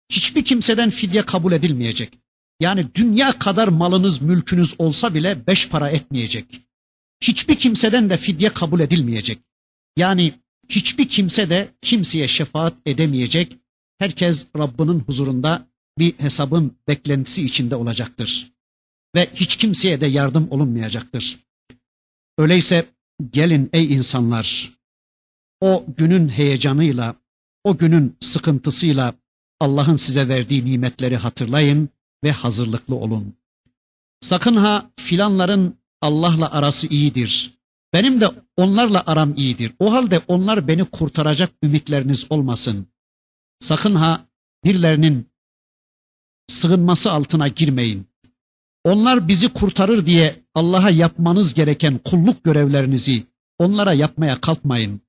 Hiçbir kimseden fidye kabul edilmeyecek. Yani dünya kadar malınız, mülkünüz olsa bile beş para etmeyecek. Hiçbir kimseden de fidye kabul edilmeyecek. Yani hiçbir kimse de kimseye şefaat edemeyecek. Herkes Rabbinin huzurunda bir hesabın beklentisi içinde olacaktır. Ve hiç kimseye de yardım olunmayacaktır. Öyleyse gelin ey insanlar, o günün heyecanıyla, o günün sıkıntısıyla Allah'ın size verdiği nimetleri hatırlayın ve hazırlıklı olun. Sakın ha filanların Allah'la arası iyidir. Benim de onlarla aram iyidir. O halde onlar beni kurtaracak ümitleriniz olmasın. Sakın ha birilerinin sığınması altına girmeyin. Onlar bizi kurtarır diye Allah'a yapmanız gereken kulluk görevlerinizi onlara yapmaya kalkmayın.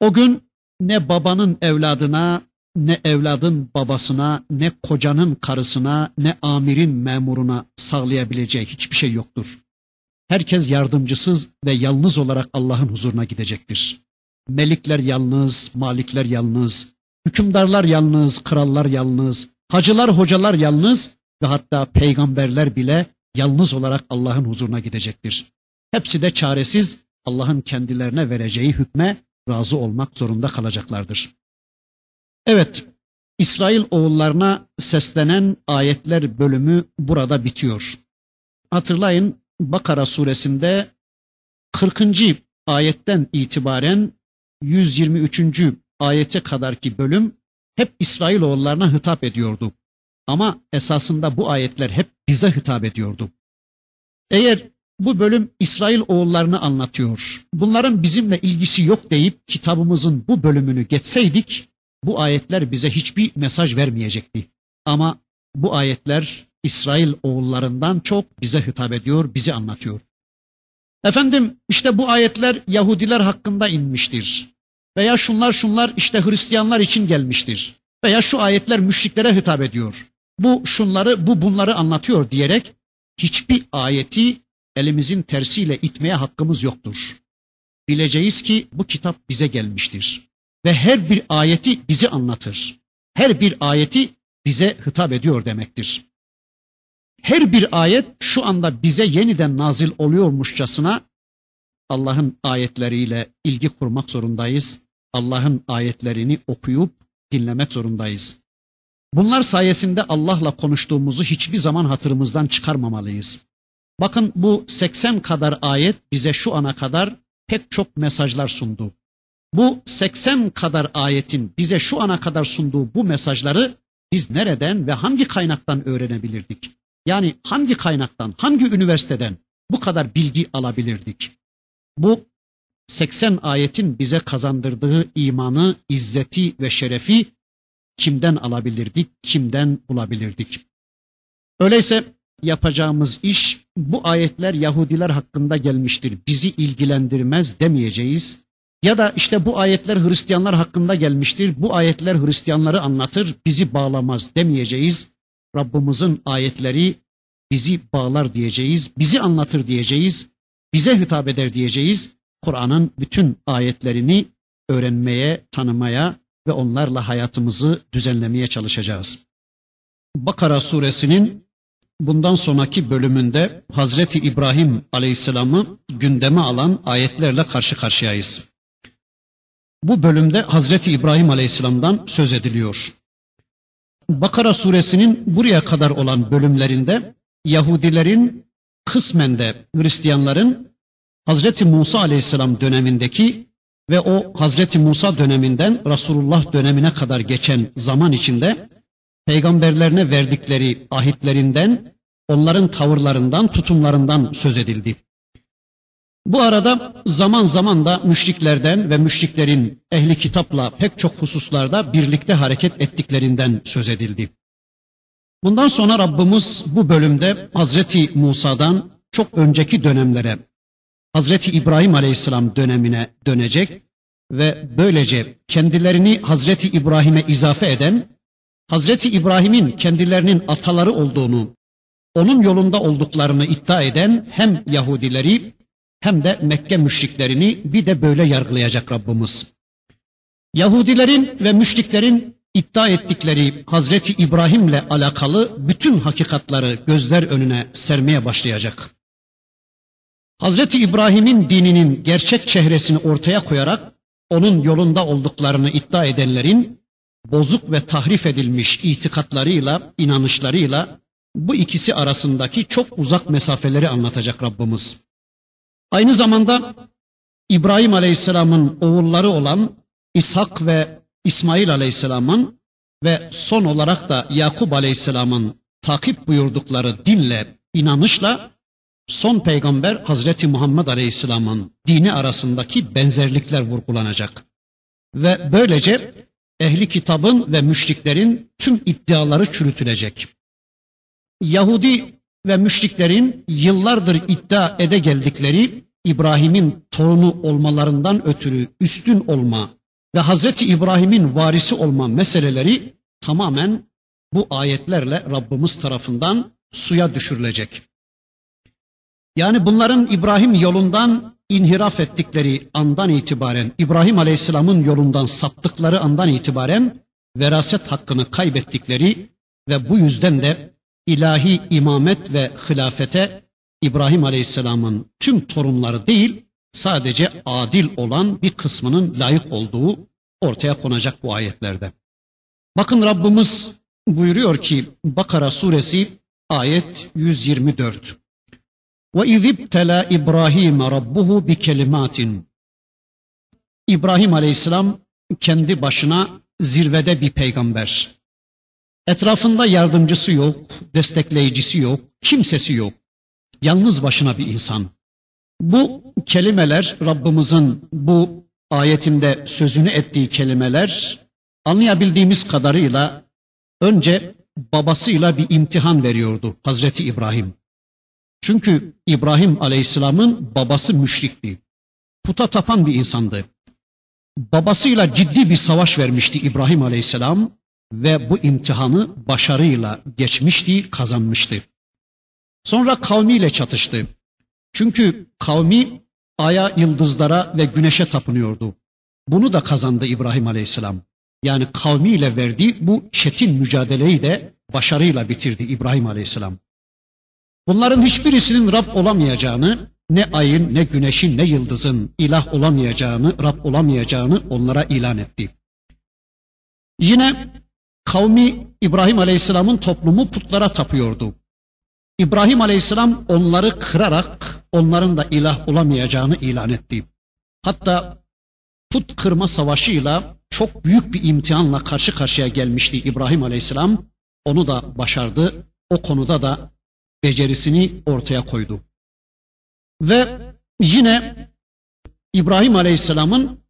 O gün ne babanın evladına, ne evladın babasına, ne kocanın karısına, ne amirin memuruna sağlayabileceği hiçbir şey yoktur. Herkes yardımcısız ve yalnız olarak Allah'ın huzuruna gidecektir. Melikler yalnız, malikler yalnız, hükümdarlar yalnız, krallar yalnız, hacılar, hocalar yalnız ve hatta peygamberler bile yalnız olarak Allah'ın huzuruna gidecektir. Hepsi de çaresiz Allah'ın kendilerine vereceği hükme razı olmak zorunda kalacaklardır. Evet, İsrail oğullarına seslenen ayetler bölümü burada bitiyor. Hatırlayın Bakara suresinde 40. ayetten itibaren 123. ayete kadarki bölüm hep İsrailoğullarına hitap ediyordu. Ama esasında bu ayetler hep bize hitap ediyordu. Eğer bu bölüm İsrail oğullarını anlatıyor. Bunların bizimle ilgisi yok deyip kitabımızın bu bölümünü geçseydik bu ayetler bize hiçbir mesaj vermeyecekti. Ama bu ayetler İsrail oğullarından çok bize hitap ediyor, bizi anlatıyor. Efendim işte bu ayetler Yahudiler hakkında inmiştir. Veya şunlar şunlar işte Hristiyanlar için gelmiştir. Veya şu ayetler müşriklere hitap ediyor. Bu şunları, bu bunları anlatıyor diyerek hiçbir ayeti elimizin tersiyle itmeye hakkımız yoktur. Bileceğiz ki bu kitap bize gelmiştir. Ve her bir ayeti bizi anlatır. Her bir ayeti bize hitap ediyor demektir. Her bir ayet şu anda bize yeniden nazil oluyormuşçasına Allah'ın ayetleriyle ilgi kurmak zorundayız. Allah'ın ayetlerini okuyup dinlemek zorundayız. Bunlar sayesinde Allah'la konuştuğumuzu hiçbir zaman hatırımızdan çıkarmamalıyız. Bakın bu 80 kadar ayet bize şu ana kadar pek çok mesajlar sundu. Bu 80 kadar ayetin bize şu ana kadar sunduğu bu mesajları biz nereden ve hangi kaynaktan öğrenebilirdik? Yani hangi kaynaktan, hangi üniversiteden bu kadar bilgi alabilirdik? Bu 80 ayetin bize kazandırdığı imanı, izzeti ve şerefi kimden alabilirdik, kimden bulabilirdik? Öyleyse yapacağımız iş bu ayetler Yahudiler hakkında gelmiştir. Bizi ilgilendirmez demeyeceğiz. Ya da işte bu ayetler Hristiyanlar hakkında gelmiştir. Bu ayetler Hristiyanları anlatır, bizi bağlamaz demeyeceğiz. Rabbimizin ayetleri bizi bağlar diyeceğiz, bizi anlatır diyeceğiz, bize hitap eder diyeceğiz. Kur'an'ın bütün ayetlerini öğrenmeye, tanımaya ve onlarla hayatımızı düzenlemeye çalışacağız. Bakara suresinin bundan sonraki bölümünde Hazreti İbrahim Aleyhisselam'ı gündeme alan ayetlerle karşı karşıyayız. Bu bölümde Hazreti İbrahim Aleyhisselam'dan söz ediliyor. Bakara suresinin buraya kadar olan bölümlerinde Yahudilerin kısmen de Hristiyanların Hazreti Musa Aleyhisselam dönemindeki ve o Hazreti Musa döneminden Resulullah dönemine kadar geçen zaman içinde peygamberlerine verdikleri ahitlerinden, onların tavırlarından, tutumlarından söz edildi. Bu arada zaman zaman da müşriklerden ve müşriklerin ehli kitapla pek çok hususlarda birlikte hareket ettiklerinden söz edildi. Bundan sonra Rabbimiz bu bölümde Hazreti Musa'dan çok önceki dönemlere, Hazreti İbrahim Aleyhisselam dönemine dönecek ve böylece kendilerini Hazreti İbrahim'e izafe eden, Hazreti İbrahim'in kendilerinin ataları olduğunu, onun yolunda olduklarını iddia eden hem Yahudileri hem de Mekke müşriklerini bir de böyle yargılayacak Rabbimiz. Yahudilerin ve müşriklerin iddia ettikleri Hazreti İbrahim'le alakalı bütün hakikatları gözler önüne sermeye başlayacak. Hazreti İbrahim'in dininin gerçek çehresini ortaya koyarak onun yolunda olduklarını iddia edenlerin bozuk ve tahrif edilmiş itikatlarıyla, inanışlarıyla bu ikisi arasındaki çok uzak mesafeleri anlatacak Rabbimiz. Aynı zamanda İbrahim Aleyhisselam'ın oğulları olan İshak ve İsmail Aleyhisselam'ın ve son olarak da Yakup Aleyhisselam'ın takip buyurdukları dinle, inanışla son peygamber Hazreti Muhammed Aleyhisselam'ın dini arasındaki benzerlikler vurgulanacak. Ve böylece ehli kitabın ve müşriklerin tüm iddiaları çürütülecek. Yahudi ve müşriklerin yıllardır iddia ede geldikleri İbrahim'in torunu olmalarından ötürü üstün olma ve Hazreti İbrahim'in varisi olma meseleleri tamamen bu ayetlerle Rabbimiz tarafından suya düşürülecek. Yani bunların İbrahim yolundan inhiraf ettikleri andan itibaren, İbrahim Aleyhisselam'ın yolundan saptıkları andan itibaren veraset hakkını kaybettikleri ve bu yüzden de ilahi imamet ve hilafete İbrahim Aleyhisselam'ın tüm torunları değil, sadece adil olan bir kısmının layık olduğu ortaya konacak bu ayetlerde. Bakın Rabbimiz buyuruyor ki Bakara suresi ayet 124. Ve izibtela İbrahim rabbuhu bi kelimatin. İbrahim Aleyhisselam kendi başına zirvede bir peygamber. Etrafında yardımcısı yok, destekleyicisi yok, kimsesi yok. Yalnız başına bir insan. Bu kelimeler Rabbimizin bu ayetinde sözünü ettiği kelimeler anlayabildiğimiz kadarıyla önce babasıyla bir imtihan veriyordu Hazreti İbrahim. Çünkü İbrahim Aleyhisselam'ın babası müşrikti. Puta tapan bir insandı. Babasıyla ciddi bir savaş vermişti İbrahim Aleyhisselam ve bu imtihanı başarıyla geçmişti, kazanmıştı. Sonra kavmiyle çatıştı. Çünkü kavmi aya, yıldızlara ve güneşe tapınıyordu. Bunu da kazandı İbrahim Aleyhisselam. Yani kavmiyle verdiği bu çetin mücadeleyi de başarıyla bitirdi İbrahim Aleyhisselam. Bunların hiçbirisinin Rab olamayacağını, ne ayın, ne güneşin, ne yıldızın ilah olamayacağını, Rab olamayacağını onlara ilan etti. Yine kavmi İbrahim Aleyhisselam'ın toplumu putlara tapıyordu. İbrahim Aleyhisselam onları kırarak onların da ilah olamayacağını ilan etti. Hatta put kırma savaşıyla çok büyük bir imtihanla karşı karşıya gelmişti İbrahim Aleyhisselam. Onu da başardı. O konuda da becerisini ortaya koydu. Ve yine İbrahim Aleyhisselam'ın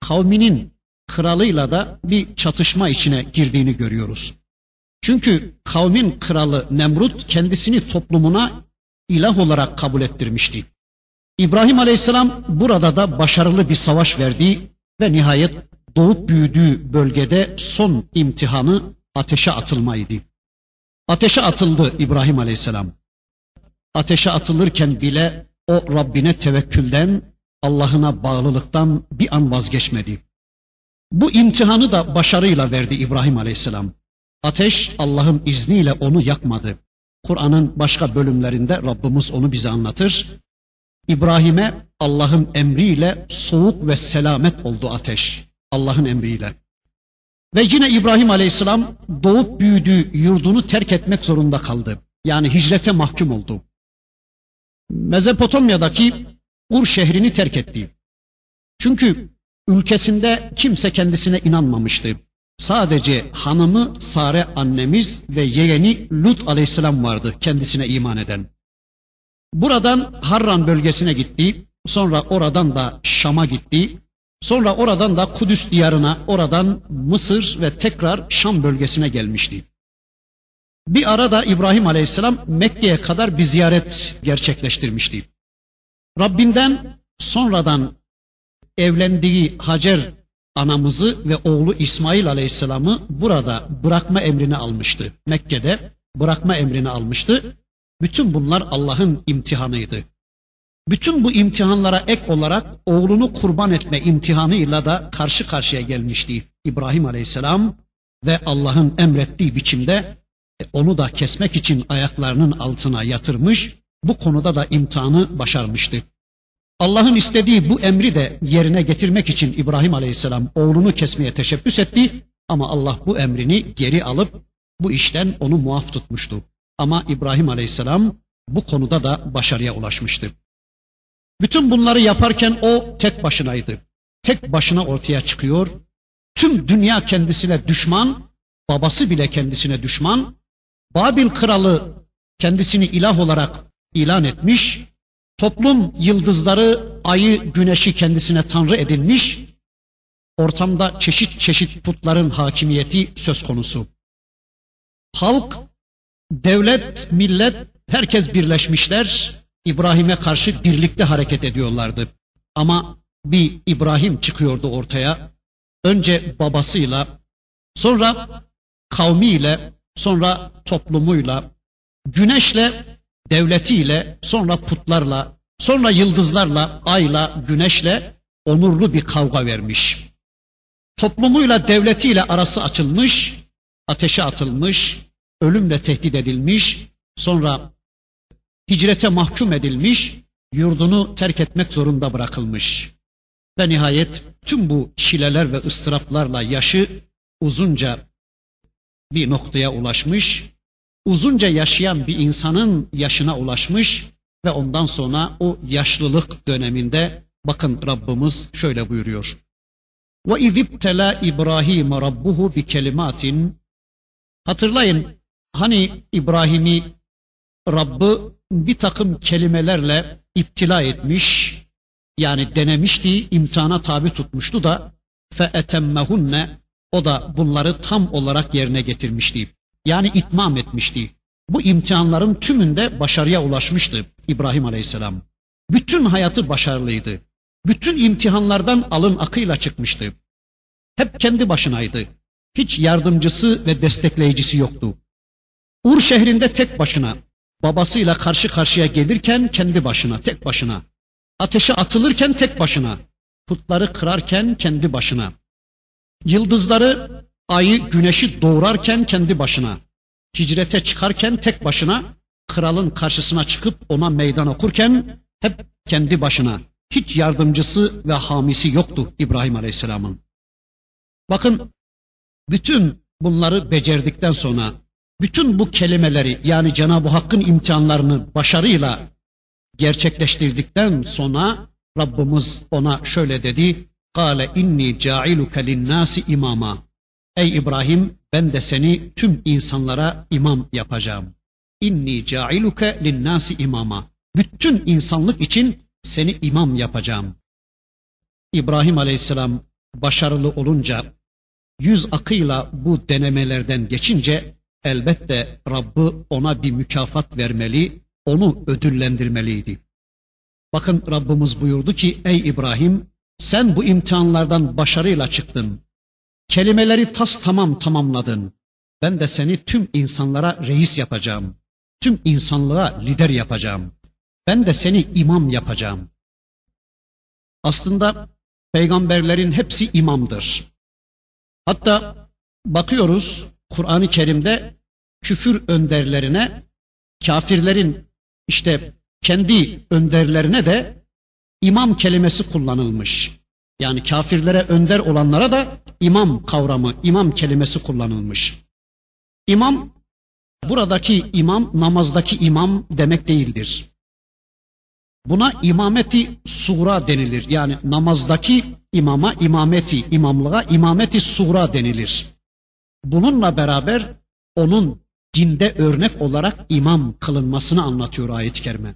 kavminin kralıyla da bir çatışma içine girdiğini görüyoruz. Çünkü kavmin kralı Nemrut kendisini toplumuna ilah olarak kabul ettirmişti. İbrahim Aleyhisselam burada da başarılı bir savaş verdi ve nihayet doğup büyüdüğü bölgede son imtihanı ateşe atılmaydı. Ateşe atıldı İbrahim Aleyhisselam. Ateşe atılırken bile o Rabbine tevekkülden, Allah'ına bağlılıktan bir an vazgeçmedi. Bu imtihanı da başarıyla verdi İbrahim Aleyhisselam. Ateş Allah'ın izniyle onu yakmadı. Kur'an'ın başka bölümlerinde Rabbimiz onu bize anlatır. İbrahim'e Allah'ın emriyle soğuk ve selamet oldu ateş. Allah'ın emriyle. Ve yine İbrahim Aleyhisselam doğup büyüdüğü yurdunu terk etmek zorunda kaldı. Yani hicrete mahkum oldu. Mezopotamya'daki Ur şehrini terk etti. Çünkü ülkesinde kimse kendisine inanmamıştı. Sadece hanımı Sare annemiz ve yeğeni Lut aleyhisselam vardı kendisine iman eden. Buradan Harran bölgesine gitti, sonra oradan da Şam'a gitti, sonra oradan da Kudüs diyarına, oradan Mısır ve tekrar Şam bölgesine gelmişti. Bir ara da İbrahim Aleyhisselam Mekke'ye kadar bir ziyaret gerçekleştirmişti. Rabbinden sonradan evlendiği Hacer anamızı ve oğlu İsmail Aleyhisselam'ı burada bırakma emrini almıştı. Mekke'de bırakma emrini almıştı. Bütün bunlar Allah'ın imtihanıydı. Bütün bu imtihanlara ek olarak oğlunu kurban etme imtihanıyla da karşı karşıya gelmişti İbrahim Aleyhisselam ve Allah'ın emrettiği biçimde e, onu da kesmek için ayaklarının altına yatırmış, bu konuda da imtihanı başarmıştı. Allah'ın istediği bu emri de yerine getirmek için İbrahim Aleyhisselam oğlunu kesmeye teşebbüs etti ama Allah bu emrini geri alıp bu işten onu muaf tutmuştu. Ama İbrahim Aleyhisselam bu konuda da başarıya ulaşmıştı. Bütün bunları yaparken o tek başınaydı. Tek başına ortaya çıkıyor. Tüm dünya kendisine düşman, babası bile kendisine düşman. Babil kralı kendisini ilah olarak ilan etmiş. Toplum yıldızları, ayı, güneşi kendisine tanrı edilmiş. Ortamda çeşit çeşit putların hakimiyeti söz konusu. Halk, devlet, millet, herkes birleşmişler. İbrahim'e karşı birlikte hareket ediyorlardı. Ama bir İbrahim çıkıyordu ortaya. Önce babasıyla, sonra kavmiyle, sonra toplumuyla, güneşle devletiyle, sonra putlarla, sonra yıldızlarla, ayla, güneşle onurlu bir kavga vermiş. Toplumuyla, devletiyle arası açılmış, ateşe atılmış, ölümle tehdit edilmiş, sonra hicrete mahkum edilmiş, yurdunu terk etmek zorunda bırakılmış. Ve nihayet tüm bu çileler ve ıstıraplarla yaşı uzunca bir noktaya ulaşmış, uzunca yaşayan bir insanın yaşına ulaşmış ve ondan sonra o yaşlılık döneminde bakın Rabbimiz şöyle buyuruyor. Ve izibtela İbrahim rabbuhu bi kelimatin Hatırlayın hani İbrahim'i Rabbı bir takım kelimelerle iptila etmiş, yani denemişti, imtihana tabi tutmuştu da fe etemmehunne o da bunları tam olarak yerine getirmişti. Yani itmam etmişti. Bu imtihanların tümünde başarıya ulaşmıştı İbrahim Aleyhisselam. Bütün hayatı başarılıydı. Bütün imtihanlardan alın akıyla çıkmıştı. Hep kendi başınaydı. Hiç yardımcısı ve destekleyicisi yoktu. Ur şehrinde tek başına, babasıyla karşı karşıya gelirken kendi başına, tek başına. Ateşe atılırken tek başına. Putları kırarken kendi başına. Yıldızları, ayı, güneşi doğurarken kendi başına. Hicrete çıkarken tek başına. Kralın karşısına çıkıp ona meydan okurken hep kendi başına. Hiç yardımcısı ve hamisi yoktu İbrahim Aleyhisselam'ın. Bakın bütün bunları becerdikten sonra bütün bu kelimeleri yani Cenab-ı Hakk'ın imtihanlarını başarıyla gerçekleştirdikten sonra Rabbimiz ona şöyle dedi. Kale inni ca'iluke linnâsi imama. Ey İbrahim ben de seni tüm insanlara imam yapacağım. İnni ca'iluke linnâsi imama. Bütün insanlık için seni imam yapacağım. İbrahim Aleyhisselam başarılı olunca yüz akıyla bu denemelerden geçince elbette Rabbı ona bir mükafat vermeli, onu ödüllendirmeliydi. Bakın Rabbimiz buyurdu ki ey İbrahim sen bu imtihanlardan başarıyla çıktın. Kelimeleri tas tamam tamamladın. Ben de seni tüm insanlara reis yapacağım. Tüm insanlığa lider yapacağım. Ben de seni imam yapacağım. Aslında peygamberlerin hepsi imamdır. Hatta bakıyoruz Kur'an-ı Kerim'de küfür önderlerine, kafirlerin işte kendi önderlerine de imam kelimesi kullanılmış. Yani kafirlere önder olanlara da imam kavramı, imam kelimesi kullanılmış. İmam, buradaki imam namazdaki imam demek değildir. Buna imameti sura denilir. Yani namazdaki imama imameti, imamlığa imameti sura denilir. Bununla beraber onun dinde örnek olarak imam kılınmasını anlatıyor ayet-i kerime.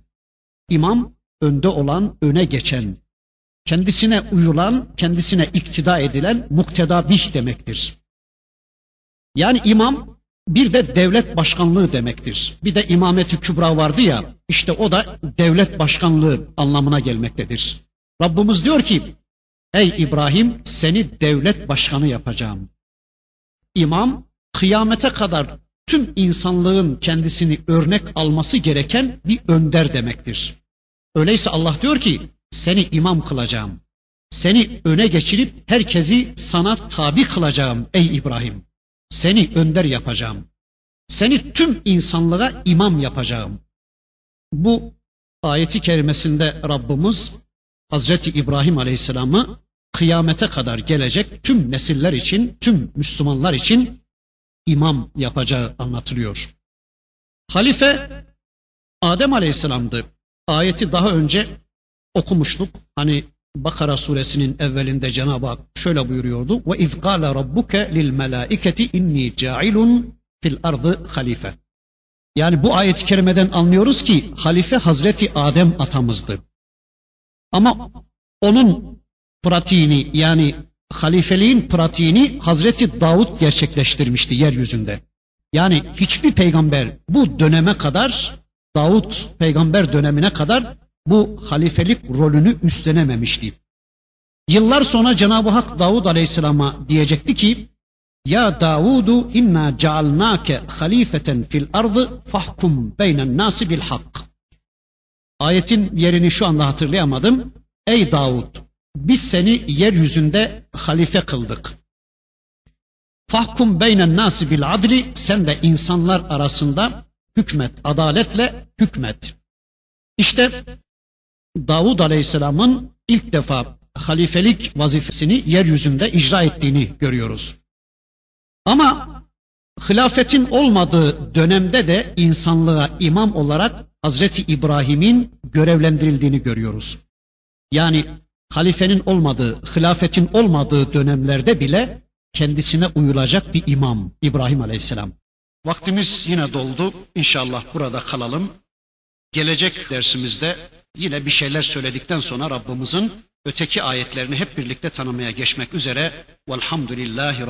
İmam önde olan, öne geçen, kendisine uyulan, kendisine iktida edilen mukteda bih demektir. Yani imam bir de devlet başkanlığı demektir. Bir de imameti kübra vardı ya, işte o da devlet başkanlığı anlamına gelmektedir. Rabbimiz diyor ki, ey İbrahim seni devlet başkanı yapacağım. İmam kıyamete kadar tüm insanlığın kendisini örnek alması gereken bir önder demektir. Öyleyse Allah diyor ki seni imam kılacağım. Seni öne geçirip herkesi sana tabi kılacağım ey İbrahim. Seni önder yapacağım. Seni tüm insanlığa imam yapacağım. Bu ayeti kerimesinde Rabbimiz Hazreti İbrahim Aleyhisselam'ı kıyamete kadar gelecek tüm nesiller için, tüm Müslümanlar için imam yapacağı anlatılıyor. Halife Adem Aleyhisselam'dı. Ayeti daha önce okumuştuk. Hani Bakara suresinin evvelinde Cenab-ı Hak şöyle buyuruyordu. Ve iz qala rabbuke lil melaiketi inni cailun fil ardı halife. Yani bu ayet-i kerimeden anlıyoruz ki halife Hazreti Adem atamızdı. Ama onun pratiğini yani halifeliğin pratiğini Hazreti Davut gerçekleştirmişti yeryüzünde. Yani hiçbir peygamber bu döneme kadar Davut peygamber dönemine kadar bu halifelik rolünü üstlenememişti. Yıllar sonra Cenab-ı Hak Davud Aleyhisselam'a diyecekti ki Ya Davudu inna cealnake halifeten fil ardı fahkum beynen nasi bil hak. Ayetin yerini şu anda hatırlayamadım. Ey Davud biz seni yeryüzünde halife kıldık. Fahkum beynen nasi bil adli sen de insanlar arasında hükmet, adaletle hükmet. İşte Davud Aleyhisselam'ın ilk defa halifelik vazifesini yeryüzünde icra ettiğini görüyoruz. Ama hilafetin olmadığı dönemde de insanlığa imam olarak Hazreti İbrahim'in görevlendirildiğini görüyoruz. Yani halifenin olmadığı, hilafetin olmadığı dönemlerde bile kendisine uyulacak bir imam İbrahim Aleyhisselam. Vaktimiz yine doldu. İnşallah burada kalalım. Gelecek dersimizde yine bir şeyler söyledikten sonra Rabbimizin öteki ayetlerini hep birlikte tanımaya geçmek üzere. Velhamdülillahi Rabbil